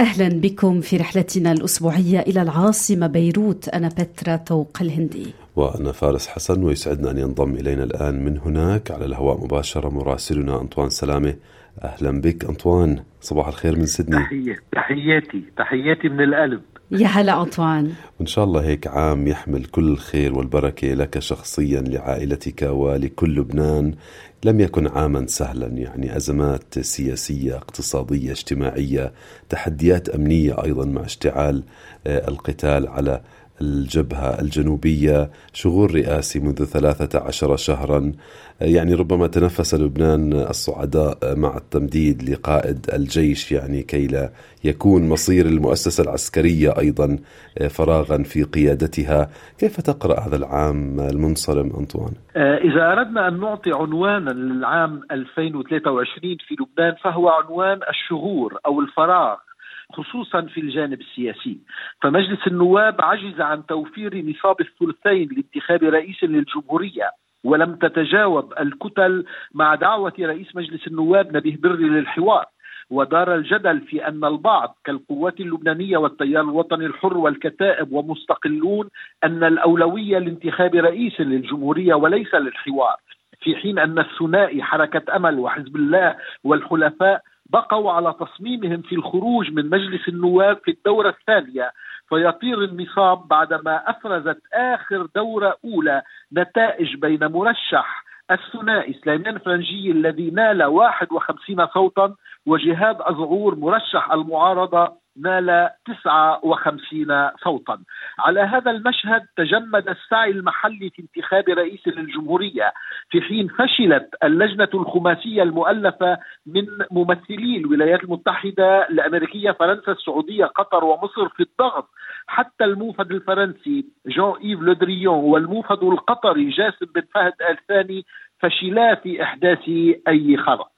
أهلا بكم في رحلتنا الأسبوعية إلى العاصمة بيروت. أنا بترا توق الهندي. وأنا فارس حسن ويسعدنا أن ينضم إلينا الآن من هناك على الهواء مباشرة مراسلنا أنطوان سلامة. أهلا بك أنطوان صباح الخير من سيدني. تحية تحياتي تحياتي من القلب يا هلا أنطوان. وإن شاء الله هيك عام يحمل كل الخير والبركة لك شخصيا لعائلتك ولكل لبنان. لم يكن عاما سهلا يعني أزمات سياسية اقتصادية اجتماعية تحديات أمنية أيضا مع اشتعال آه، القتال على الجبهة الجنوبية شغور رئاسي منذ ثلاثة عشر شهرا. يعني ربما تنفس لبنان الصعداء مع التمديد لقائد الجيش يعني كي لا يكون مصير المؤسسة العسكرية أيضا فراغا في قيادتها. كيف تقرأ هذا العام المنصرم أنطوان؟ آه، إذا أردنا أن نعطي عنوانا للعام 2023 في لبنان فهو عنوان الشغور أو الفراغ. خصوصا في الجانب السياسي. فمجلس النواب عجز عن توفير نصاب الثلثين لانتخاب رئيس للجمهورية ولم تتجاوب الكتل مع دعوة رئيس مجلس النواب نبيه بري للحوار. ودار الجدل في أن البعض كالقوات اللبنانية والتيار الوطني الحر والكتائب ومستقلون أن الأولوية لانتخاب رئيس للجمهورية وليس للحوار في حين أن الثنائي حركة أمل وحزب الله والحلفاء بقوا على تصميمهم في الخروج من مجلس النواب في الدورة الثانية فيطير النصاب بعدما أفرزت آخر دورة أولى نتائج بين مرشح الثنائي سليمان فرنجي الذي نال 51 صوتا وجهاد أزعور مرشح المعارضة نال 59 صوتا. على هذا المشهد تجمد السعي المحلي في انتخاب رئيس للجمهورية. في حين فشلت اللجنة الخماسية المؤلفة من ممثلي الولايات المتحدة الأمريكية فرنسا السعودية قطر ومصر في الضغط. حتى الموفد الفرنسي جون إيف لودريون والموفد القطري جاسم بن فهد آل ثاني فشلا في إحداث أي خرق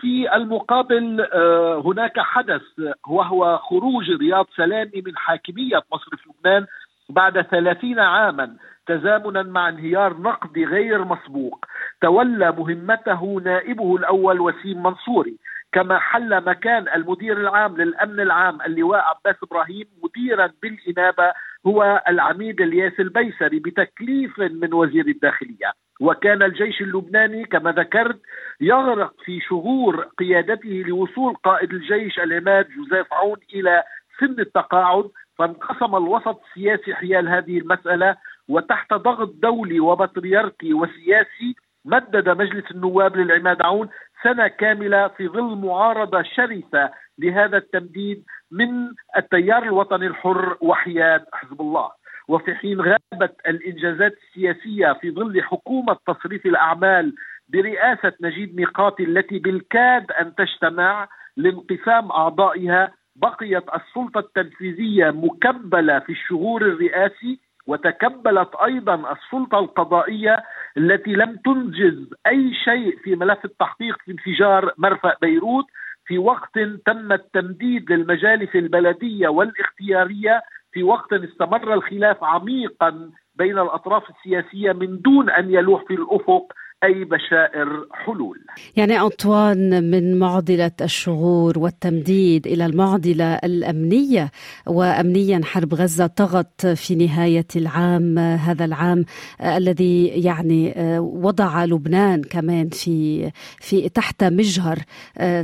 في المقابل آه، هناك حدث وهو خروج رياض سلامي من حاكمية مصرف لبنان بعد ثلاثين عاما تزامنا مع انهيار نقدي غير مسبوق. تولى مهمته نائبه الأول وسيم منصوري كما حل مكان المدير العام للأمن العام اللواء عباس إبراهيم مديرا بالإنابة هو العميد الياس البيسري بتكليف من وزير الداخلية. وكان الجيش اللبناني كما ذكرت يغرق في شغور قيادته لوصول قائد الجيش العماد جوزيف عون إلى سن التقاعد فانقسم الوسط السياسي حيال هذه المسألة وتحت ضغط دولي وبطريركي وسياسي مدد مجلس النواب للعماد عون سنة كاملة في ظل معارضة شرسة لهذا التمديد من التيار الوطني الحر وحياد حزب الله. وفي حين غابت الإنجازات السياسية في ظل حكومة تصريف الأعمال برئاسة نجيب ميقاتي التي بالكاد أن تجتمع لانقسام أعضائها بقيت السلطة التنفيذية مكبله في الشهور الرئاسي وتكبلت أيضا السلطة القضائية التي لم تنجز أي شيء في ملف التحقيق في انفجار مرفأ بيروت في وقت تم التمديد للمجالس البلدية والاختيارية في وقت استمر الخلاف عميقا بين الأطراف السياسية من دون أن يلوح في الأفق. أي بشائر حلول. يعني أنطوان من معضلة الشغور والتمديد إلى المعضلة الأمنية وامنيا حرب غزة طغت في نهاية العام هذا العام الذي يعني وضع لبنان كمان في في تحت مجهر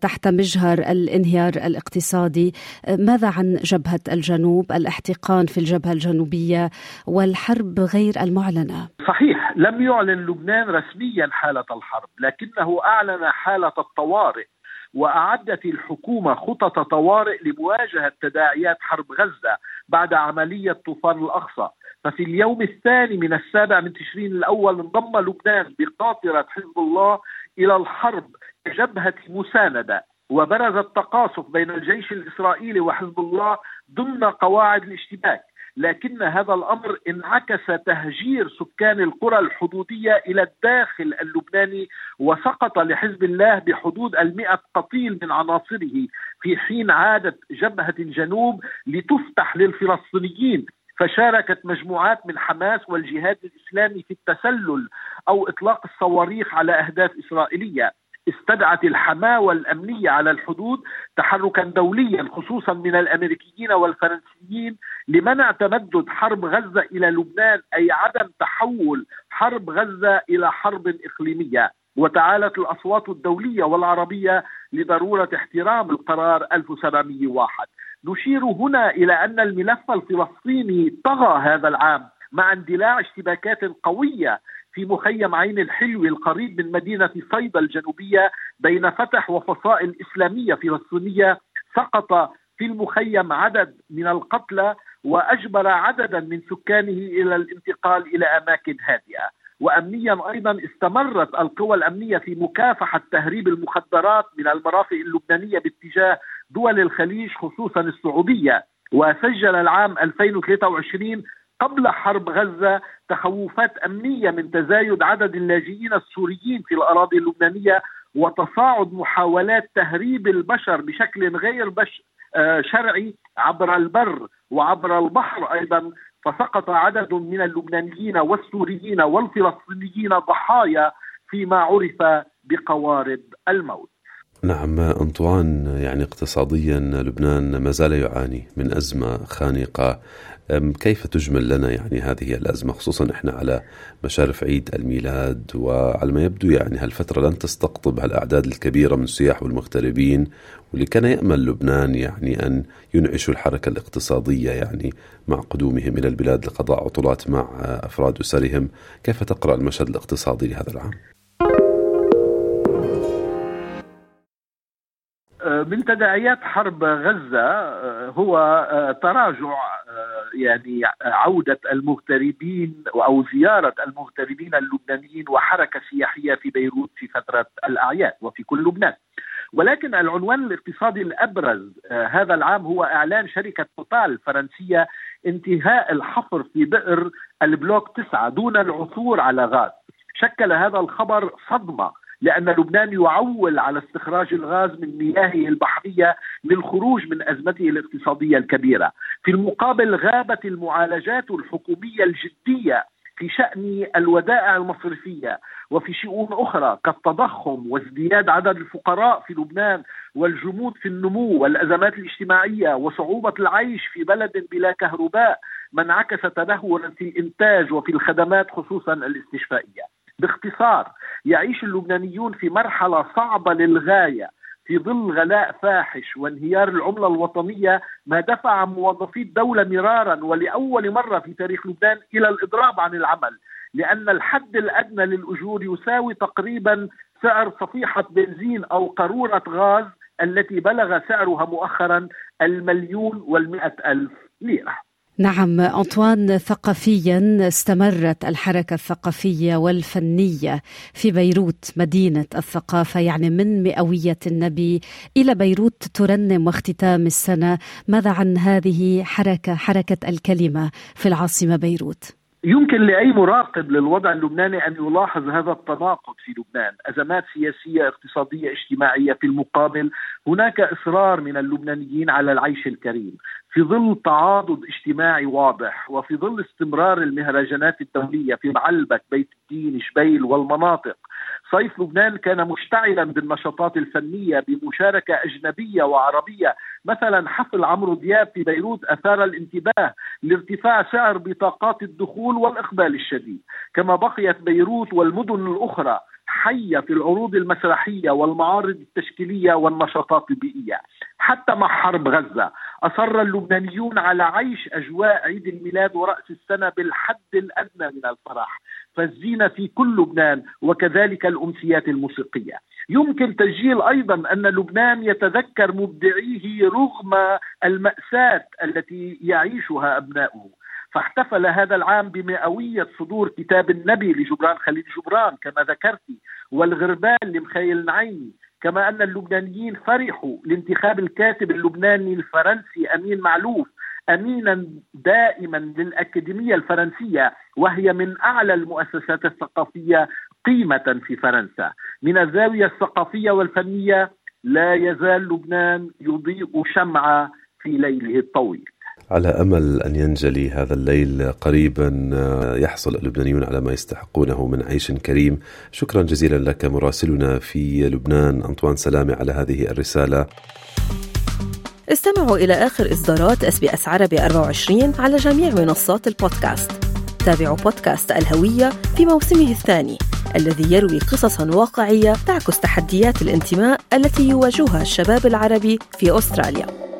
تحت مجهر الانهيار الاقتصادي. ماذا عن جبهة الجنوب؟ الاحتقان في الجبهة الجنوبية والحرب غير المعلنة. صحيح لم يعلن لبنان رسميا حالة الحرب لكنه أعلن حالة الطوارئ وأعدت الحكومة خطط طوارئ لمواجهة تداعيات حرب غزة بعد عملية طوفان الأقصى. ففي اليوم الثاني من السابع من تشرين الأول انضم لبنان بقاطرة حزب الله إلى الحرب كجبهة مساندة وبرز التقاصف بين الجيش الإسرائيلي وحزب الله ضمن قواعد الاشتباك. لكن هذا الأمر انعكس تهجير سكان القرى الحدودية إلى الداخل اللبناني وسقط لحزب الله بحدود المئة قتيل من عناصره في حين عادت جبهة الجنوب لتفتح للفلسطينيين. فشاركت مجموعات من حماس والجهاد الإسلامي في التسلل أو إطلاق الصواريخ على أهداف إسرائيلية. استدعت الحماوة الأمنية على الحدود تحركا دوليا خصوصا من الأمريكيين والفرنسيين لمنع تمدد حرب غزة إلى لبنان أي عدم تحول حرب غزة إلى حرب إقليمية. وتعالت الأصوات الدولية والعربية لضرورة احترام القرار 1701 نشير هنا إلى أن الملف الفلسطيني طغى هذا العام مع اندلاع اشتباكات قوية في مخيم عين الحلو القريب من مدينة صيدا الجنوبية بين فتح وفصائل إسلامية فلسطينية سقط في المخيم عدد من القتلى وأجبر عددا من سكانه إلى الانتقال إلى أماكن هادئة. وامنيا أيضا استمرت القوى الأمنية في مكافحة تهريب المخدرات من المرافق اللبنانية باتجاه دول الخليج خصوصا السعودية. وسجل العام 2023 قبل حرب غزة تخوفات أمنية من تزايد عدد اللاجئين السوريين في الأراضي اللبنانية وتصاعد محاولات تهريب البشر بشكل غير بش آه، شرعي عبر البر وعبر البحر أيضا فسقط عدد من اللبنانيين والسوريين والفلسطينيين ضحايا فيما عرف بقوارب الموت. نعم أنطوان يعني اقتصاديا لبنان ما زال يعاني من أزمة خانقة كيف تجمل لنا يعني هذه الأزمة خصوصا إحنا على مشارف عيد الميلاد وعلى ما يبدو يعني هالفترة لن تستقطب هالأعداد الكبيرة من السياح والمغتربين واللي كان يأمل لبنان يعني أن ينعشوا الحركة الاقتصادية يعني مع قدومهم إلى البلاد لقضاء عطلات مع أفراد أسرهم كيف تقرأ المشهد الاقتصادي لهذا العام؟ من تداعيات حرب غزة هو تراجع يعني عودة المغتربين أو زيارة المغتربين اللبنانيين وحركة سياحية في بيروت في فترة الأعياد وفي كل لبنان. ولكن العنوان الاقتصادي الأبرز هذا العام هو إعلان شركة توتال الفرنسية انتهاء الحفر في بئر البلوك تسعة دون العثور على غاز. شكل هذا الخبر صدمة لأن لبنان يعول على استخراج الغاز من مياهه البحرية للخروج من أزمته الاقتصادية الكبيرة. في المقابل غابت المعالجات الحكومية الجدية في شأن الودائع المصرفية وفي شؤون أخرى كالتضخم وازدياد عدد الفقراء في لبنان والجمود في النمو والأزمات الاجتماعية وصعوبة العيش في بلد بلا كهرباء ما انعكس تدهورا في الإنتاج وفي الخدمات خصوصا الاستشفائية. باختصار يعيش اللبنانيون في مرحلة صعبة للغاية في ظل غلاء فاحش وانهيار العملة الوطنية ما دفع موظفي الدولة مرارا ولأول مرة في تاريخ لبنان إلى الإضراب عن العمل لأن الحد الأدنى للأجور يساوي تقريبا سعر صفيحة بنزين أو قارورة غاز التي بلغ سعرها مؤخرا المليون والمئة ألف ليرة. نعم أنطوان ثقافيا استمرت الحركة الثقافية والفنية في بيروت مدينة الثقافة يعني من مئوية النبي إلى بيروت ترنم واختتام السنة ماذا عن هذه حركة حركة الكلمة في العاصمة بيروت؟ يمكن لأي مراقب للوضع اللبناني أن يلاحظ هذا التناقض في لبنان، أزمات سياسية اقتصادية اجتماعية في المقابل هناك إصرار من اللبنانيين على العيش الكريم، في ظل تعاضد اجتماعي واضح وفي ظل استمرار المهرجانات الدولية في معلبك، بيت الدين، شبيل والمناطق، صيف لبنان كان مشتعلا بالنشاطات الفنية بمشاركة أجنبية وعربية. مثلا حفل عمرو دياب في بيروت أثار الانتباه. لارتفاع سعر بطاقات الدخول والإقبال الشديد. كما بقيت بيروت والمدن الأخرى حيه في العروض المسرحية والمعارض التشكيلية والنشاطات البيئية حتى مع حرب غزة. أصر اللبنانيون على عيش أجواء عيد الميلاد ورأس السنة بالحد الأدنى من الفرح فالزينة في كل لبنان وكذلك الأمسيات الموسيقية. يمكن تسجيل أيضا أن لبنان يتذكر مبدعيه رغم المأساة التي يعيشها أبناؤه. فاحتفل هذا العام بمئوية صدور كتاب النبي لجبران خليل جبران كما ذكرت والغربان لمخيل نعيمي كما أن اللبنانيين فرحوا لانتخاب الكاتب اللبناني الفرنسي أمين معلوف امينا دائما للأكاديمية الفرنسية وهي من أعلى المؤسسات الثقافية قيمة في فرنسا. من الزاوية الثقافية والفنية لا يزال لبنان يضيء شمعة في ليله الطويل. على أمل أن ينجلي هذا الليل قريبا يحصل اللبنانيون على ما يستحقونه من عيش كريم. شكرا جزيلا لك مراسلنا في لبنان. أنطوان سلامة على هذه الرسالة. استمعوا إلى آخر إصدارات SBS عربي 24 على جميع منصات البودكاست. تابعوا بودكاست الهوية في موسمه الثاني الذي يروي قصصا واقعية تعكس تحديات الانتماء التي يواجهها الشباب العربي في أستراليا.